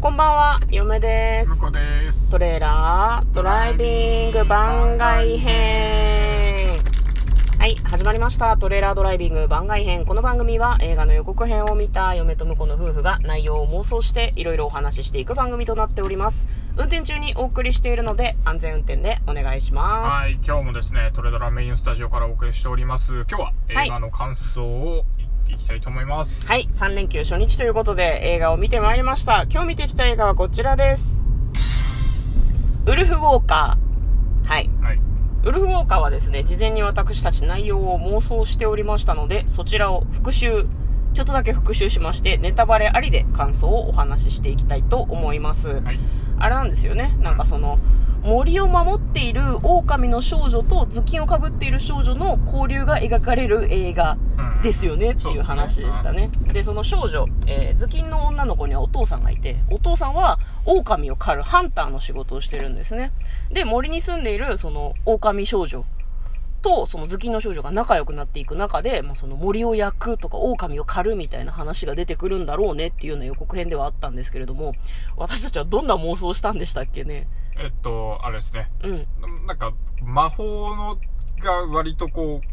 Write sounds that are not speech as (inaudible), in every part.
こんばんは、嫁です。です。トレーラードライビング番外編。はい、始まりました。トレーラードライビング番外編。この番組は映画の予告編を見た嫁と婿の夫婦が内容を妄想していろいろお話ししていく番組となっております。運転中にお送りしているので安全運転でお願いします。はい、今日もですね、トレドラメインスタジオからお送りしております。今日ははい映画の感想を言っていきたいと思います。はい、3連休初日ということで映画を見てまいりました。今日見てきた映画はこちらです。ウルフ・ウォーカー。はい。はい。ウルフ・ウォーカーはですね、事前に私たち内容を妄想しておりましたので、そちらを復習、ちょっとだけ復習しまして、ネタバレありで感想をお話ししていきたいと思います。はい。あれなんですよね。なんかその、森を守っている狼の少女と頭巾をかぶっている少女の交流が描かれる映画うんですよねっていう話でしたね。で、その少女、えー頭巾の女の子にはお父さんがいて、お父さんは狼を狩るハンターの仕事をしてるんですね。で、森に住んでいるその狼少女とその頭巾の少女が仲良くなっていく中で、まあ、その森を焼くとか狼を狩るみたいな話が出てくるんだろうねっていうような予告編ではあったんですけれども、私たちはどんな妄想をしたんでしたっけね？えっと、あれですね。うん。なんか、魔法のが割とこう、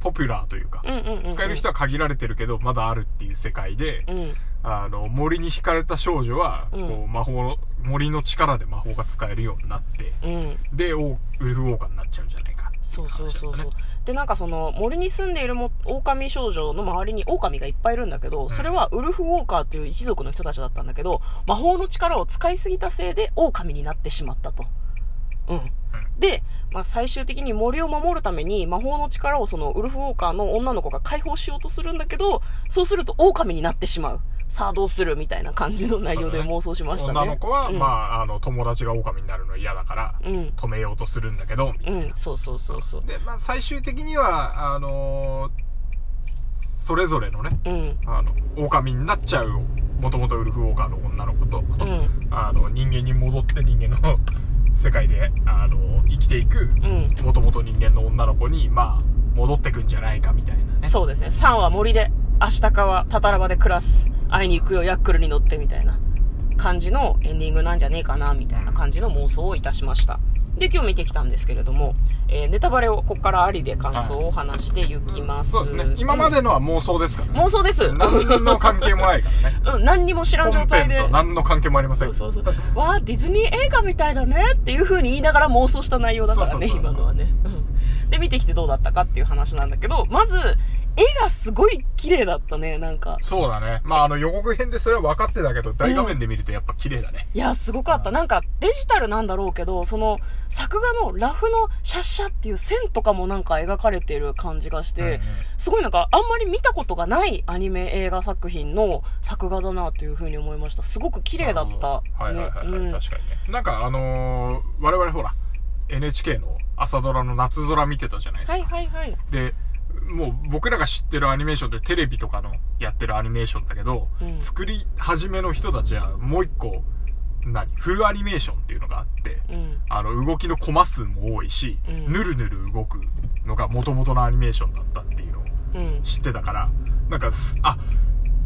ポピュラーというか、うんうんうん、うん。使える人は限られてるけど、まだあるっていう世界で、うん。あの、森に惹かれた少女は、うんこう、魔法の、森の力で魔法が使えるようになって、うん。で、おウルフウォーカーになっちゃうんじゃないかそうそうそうそう。で、なんかその、森に住んでいるも狼少女の周りに狼がいっぱいいるんだけど、んそれはウルフウォーカーという一族の人たちだったんだけど、魔法の力を使いすぎたせいで狼になってしまったと。うん。で、まあ、最終的に森を守るために魔法の力をそのウルフウォーカーの女の子が解放しようとするんだけど、そうすると狼になってしまう。さあどうするみたいな感じの内容で妄想しましたね。女の子は、うんまあ、あの、友達が狼になるの嫌だから、うん。止めようとするんだけど、みたいなうん、そうそうそうそう。で、まあ、最終的には、あのーそれぞれのね、うん。あの、狼になっちゃう、もともとウルフウォーカーの女の子と、うん。あの、人間に戻って人間の (laughs) 世界で、あの、生きていく、うん。もともと人間の女の子に、まあ、戻ってくんじゃないかみたいなね。そうですね。3は森で、明日かはタタラバで暮らす。会いに行くよ、ヤックルに乗ってみたいな感じのエンディングなんじゃねえかな、みたいな感じの妄想をいたしました。で、今日見てきたんですけれども、えーネタバレをここからありで感想を話していきます。そうですね。今までのは妄想ですからね。妄想です。うん、何の関係もないからね。(laughs) 何にも知らん状態で。何の関係もありません。そうそうそう。わあ、ディズニー映画みたいだねっていう風に言いながら妄想した内容だからね、そうそうそう今のはね。うんで、見てきてどうだったかっていう話なんだけど、まず、絵がすごい綺麗だったね、なんか。そうだね。まあ、あの予告編でそれは分かってたけど、大画面で見るとやっぱ綺麗だね。いや、すごかった。なんか、デジタルなんだろうけど、その、作画のラフのシャッシャっていう線とかもなんか描かれてる感じがして、うんうんすごいなんか、あんまり見たことがないアニメ映画作品の作画だなというふうに思いました。すごく綺麗だった。はいはいはい、はいうん確かにね。なんかあのー我々ほら、NHK の朝ドラの夏空見てたじゃないですか。はいはいはい。で、もう僕らが知ってるアニメーションってテレビとかのやってるアニメーションだけど、うん作り始めの人たちはもう一個、何？フルアニメーションっていうのがあって、うん。あの、動きのコマ数も多いし、うんぬるぬる動くのが元々のアニメーションだったっていうのをうん。知ってたから、なんかす、あ、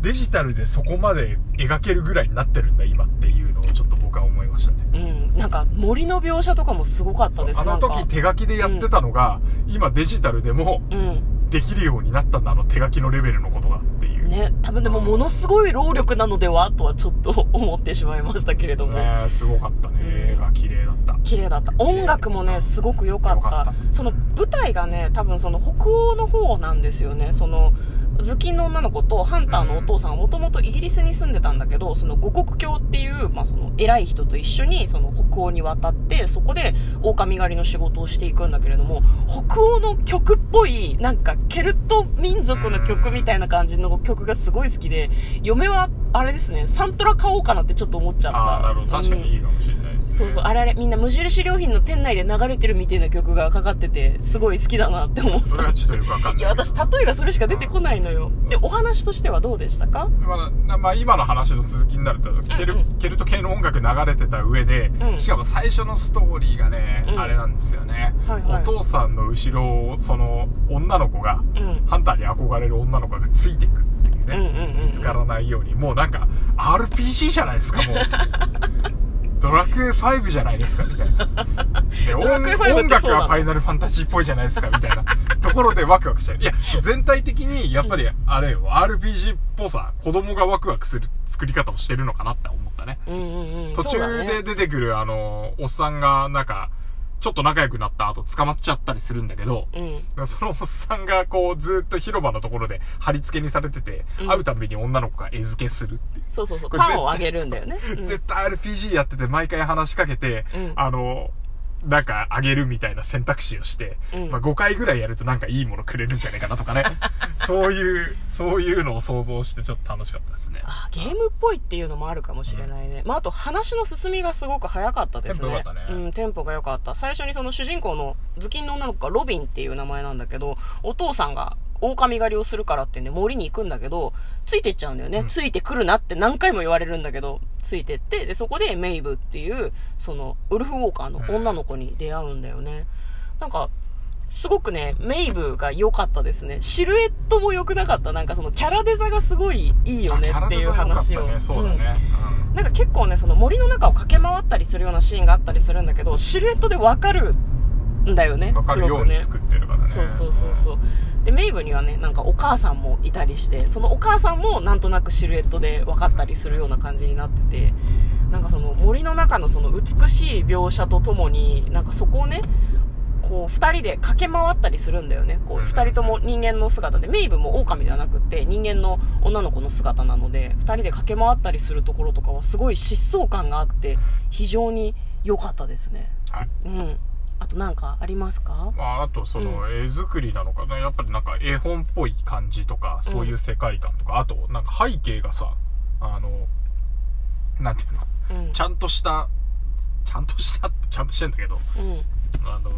デジタルでそこまで描けるぐらいになってるんだ今っていうのをちょっと僕は思いましたね。うん。なんか、森の描写とかもすごかったです。あの時手書きでやってたのが、今デジタルでもうん。できるようになったんだ、あの手書きのレベルのことがっていう。ね、多分でもものすごい労力なのではとはちょっと思ってしまいましたけれども。ねすごかったね。映画綺麗だった。綺麗だった。音楽もね、すごく良かった。良かったその舞台がね、多分その北欧の方なんですよね。その、頭巾の女の子とハンターのお父さんはもともとイギリスに住んでたんだけど、その五国教っていう、まあその偉い人と一緒にその北欧に渡って、そこで狼狩りの仕事をしていくんだけれども、北欧の曲っぽい、なんかケルト民族の曲みたいな感じの曲がすごい好きで、嫁はあれですね、サントラ買おうかなってちょっと思っちゃった。ああ、なるほど。確かにいいかもしれないですね。そうそう、あれあれ、みんな無印良品の店内で流れてるみたいな曲がかかってて、すごい好きだなって思った。それはちょっとよくわかんない。いや、私、例えがそれしか出てこないのよ。で、お話としてはどうでしたか？まあ、まあ、今の話の続きになると、ケル,、ケルト系の音楽流れてた上で、うんしかも最初のストーリーがね、うんあれなんですよね、はいはいお父さんの後ろを、その、女の子が、うん。ハンターに憧れる女の子がついていくって。ね、うんうんうんうん見つからないように。もうなんか RPG じゃないですかもう。(laughs) ドラクエ5じゃないですかみたいな。でドラクエ5って音音楽はファイナルファンタジーっぽいじゃないですかみたいな。(laughs) ところでワクワクしちゃういや全体的にやっぱりあれよ RPG っぽさ子供がワクワクする作り方をしてるのかなって思ったね。うんうんうん。途中で出てくるあのおっさんがなんかちょっと仲良くなった後捕まっちゃったりするんだけど、うん。そのおっさんがこうずっと広場のところで貼り付けにされてて、うん。会うたびに女の子が餌付けするっていう。そうそうそう。パンをあげるんだよね、うん。絶対 RPG やってて毎回話しかけて、うん。あの、なんかあげるみたいな選択肢をして、うん。まあ5回ぐらいやるとなんかいいものくれるんじゃないかなとかね。そういう、そういうのを想像してちょっと楽しかったですね。あゲームっぽいっていうのもあるかもしれないね、まあ、あと話の進みがすごく早かったですね。テンポ良かったね。うん、テンポが良かった。最初にその主人公の頭巾の女の子がロビンっていう名前なんだけどお父さんが狼狩りをするからってんで森に行くんだけどついてっちゃうんだよね、うん。ついてくるなって何回も言われるんだけどついてってでそこでメイブっていうそのウルフ・ウォーカーの女の子に出会うんだよね、なんかすごくね、メイブが良かったですね。シルエットも良くなかった。なんかそのキャラデザがすごいいいよねっていう話を。ね。そうだね。うんなんか結構ね、その森の中を駆け回ったりするようなシーンがあったりするんだけど、シルエットでわかるんだよね。うんわかるように。作ってるからね。そうそうそうそう。で、メイブにはね、なんかお母さんもいたりして、そのお母さんもなんとなくシルエットで分かったりするような感じになってて、なんかその森の中のその美しい描写とともに、なんかそこをね、こう二人で駆け回ったりするんだよね。こううん二人とも人間の姿で、メイブも狼ではなくって人間の女の子の姿なので、二人で駆け回ったりするところとかはすごい疾走感があって、非常に良かったですね。はい。うん。あとなんかありますか？まあ、あとその絵作りなのかな、やっぱりなんか絵本っぽい感じとか、そういう世界観とか、あとなんか背景がさ、あの、なんていうの、うん。ちゃんとした、ちゃんとしたちゃんとしてんだけど、うん。あの、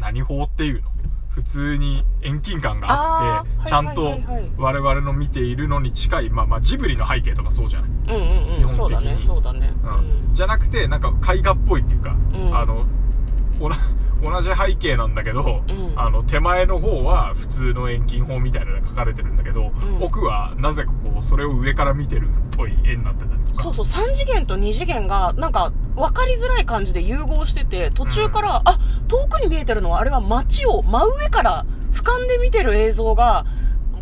何法っていうの？普通に遠近感があって、ちゃんと我々の見ているのに近い、まあまあジブリの背景とかそうじゃない、うんうんうん。基本的に。そうだね、そうだね。うん。じゃなくて、なんか絵画っぽいっていうか、うん。あの、(laughs) 同じ背景なんだけど、うん。あの、手前の方は普通の遠近法みたいなのが描かれてるんだけど、ん。奥はなぜかこう、それを上から見てるっぽい絵になってたりとか。そうそう、3次元と2次元が、なんか、分かりづらい感じで融合してて、途中から、あ、遠くに見えてるのは、あれは街を真上から俯瞰で見てる映像が、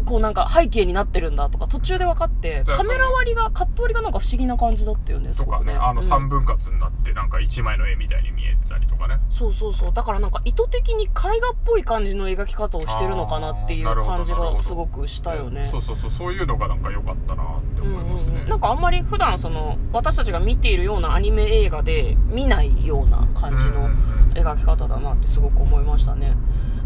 こうなんか背景になってるんだとか、途中で分かって、カメラ割りが、カット割りがなんか不思議な感じだったよね、すとかね。あのうん三分割になって、なんか一枚の絵みたいに見えてたりとかね。そうそうそう。だからなんか意図的に絵画っぽい感じの描き方をしてるのかなっていう感じがすごくしたよね。そうそうそう、そういうのがなんか良かったなって思いますね。うんうんうんなんかあんまり普段その私たちが見ているようなアニメ映画で見ないような感じの描き方だなってすごく思いましたね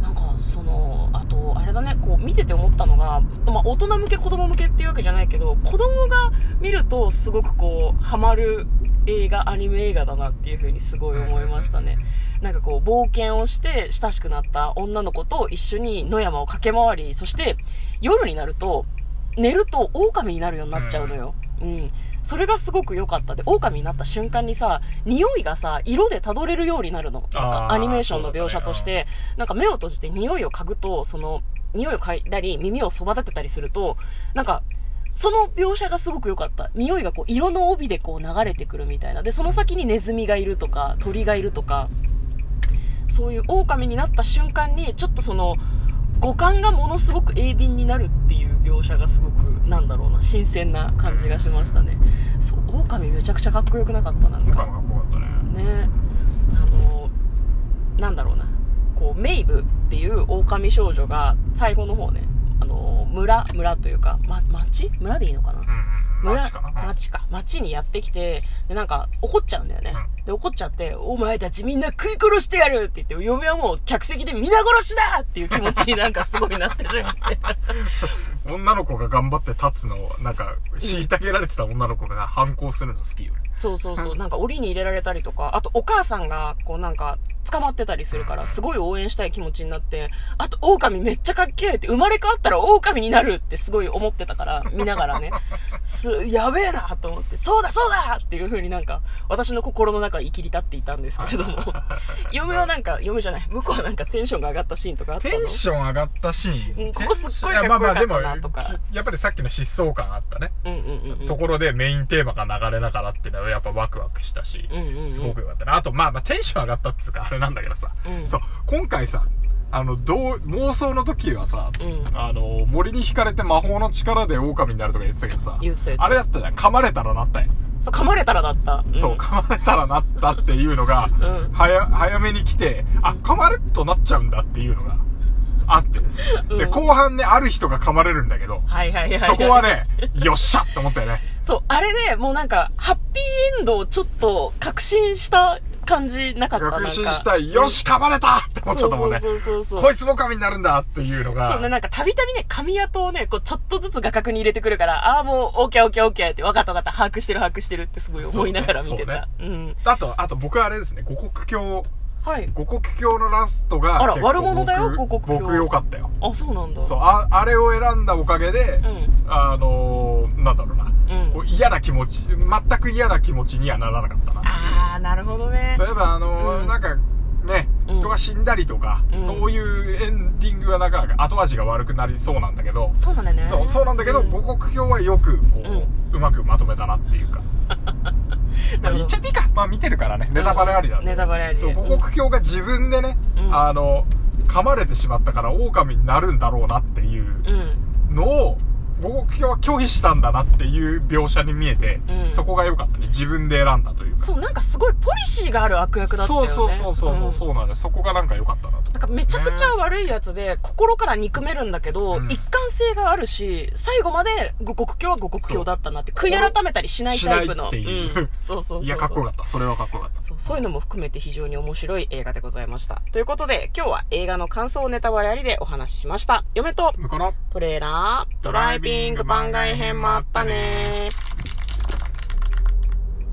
なんかそのあとあれだねこう見てて思ったのが、まあ、大人向け子供向けっていうわけじゃないけど子供が見るとすごくこうハマる映画アニメ映画だなっていう風にすごい思いましたねなんかこう冒険をして親しくなった女の子と一緒に野山を駆け回りそして夜になると寝ると狼になるようになっちゃうのよ。うん。それがすごく良かった。で、狼になった瞬間にさ、匂いがさ、色で辿れるようになるの。なんかアニメーションの描写として、なんか目を閉じて匂いを嗅ぐと、その、匂いを嗅いだり、耳をそば立てたりすると、なんか、その描写がすごく良かった。匂いがこう、色の帯でこう流れてくるみたいな。で、その先にネズミがいるとか、鳥がいるとか、そういう狼になった瞬間に、ちょっとその、五感がものすごく鋭敏になるっていう描写がすごく、なんだろうな、新鮮な感じがしましたね。そう、狼めちゃくちゃかっこよくなかった、なんか。他のがっこよかったね。ねあの、なんだろうな。こう、メイブっていう狼少女が、最後の方ね、あの、村、村というか、ま、町村でいいのかな。村町か。町にやってきてでなんか怒っちゃうんだよね、で怒っちゃって「お前たちみんな食い殺してやる!」って言って嫁はもう客席で皆殺しだ!っていう気持ちになんかすごいなってしまって。(laughs) 女の子が頑張って立つのを、なんか、虐げられてた女の子が反抗するの好きよね。そうそうそう。なんか檻に入れられたりとかあとお母さんがこうなんか捕まってたりするから、すごい応援したい気持ちになって、あと、狼めっちゃかっけえって、生まれ変わったら狼になるってすごい思ってたから、見ながらね、(laughs) す、やべえなと思って、そうだそうだっていう風になんか、私の心の中生きり立っていたんですけれども、(laughs) 嫁はなんか、嫁じゃない、向こうはなんかテンションが上がったシーンとかあったの？テンション上がったシーン。うんここすっごいかっこよかったなまあまあでもとかきやっぱりさっきの疾走感あったね。うんうんうんうん。ところでメインテーマが流れながらっていうのはやっぱワクワクしたし、すごくよかったな。あと、まあまあテンション上がったっつうかあれなんだけどさ、うんそう、今回さ、あの、どう、妄想の時はさ、うんあの、森に惹かれて魔法の力で狼になるとか言ってたけどさ、あれだったじゃん。噛まれたらなったやん。そう、噛まれたらだった。んそう、噛まれたらなったっていうのが、うん早、早めに来て、あ、噛まれっとなっちゃうんだっていうのがあってですね。で、うん後半ね、ある人が噛まれるんだけど、はいはいはいはい。そこはね、よっしゃって思ったよね。そう、あれで、もうなんか、ハッピーエンドをちょっと確信した感じなかった確信したい。よし、噛まれたって思っちゃったもんね。そうそうそう。こいつも神になるんだっていうのが。そうね、なんか、たびたびね、髪跡をね、こう、ちょっとずつ画角に入れてくるから、ああ、もう、オッケーオッケーオッケーって、分かった分かった、把握してる把握してるってすごい思いながら見てた。うん。あと、あと僕はあれですね、五国境、はい。五国境のラストがあら結構悪者だよ僕五国境僕良かったよ。あ、そうなんだ。そう、あ、あれを選んだおかげで、うん。あのー、なんだろうな。うんこう嫌な気持ち、全く嫌な気持ちにはならなかったな。あー、なるほどね。そういえば、あのーうんなんか、ね、うん人が死んだりとか、うんそういうエンディングはなかなか後味が悪くなりそうなんだけど、そうなんだよね。そう、そうなんだけど、うん五国表はよく、こう、うまくまとめたなっていうか。まあ、言っちゃっていいか。まあ、見てるからね、ネタバレありなんで。ネタバレありでそう、五国表が自分でね、うんあの、噛まれてしまったから狼になるんだろうなっていううん。のを、五国表は拒否したんだなっていう描写に見えて、うんそこが良かったね。自分で選んだというか。そう、なんかすごいポリシーがある悪役だったよね。そうそうそうそうそう、んそうなんだよ。そこがなんか良かったなと。なんかめちゃくちゃ悪いやつで、心から憎めるんだけど、うん一貫性があるし、最後まで五国境は五国境だったなって、悔い改めたりしないタイプの。っていううんそうそうそう。いや、かっこよかった。それはかっこよかった。そうそういうのも含めて非常に面白い映画でございました。ということで、今日は映画の感想ネタバレありでお話ししました。嫁とトレーラー、ドライビングピンク番外編もあったね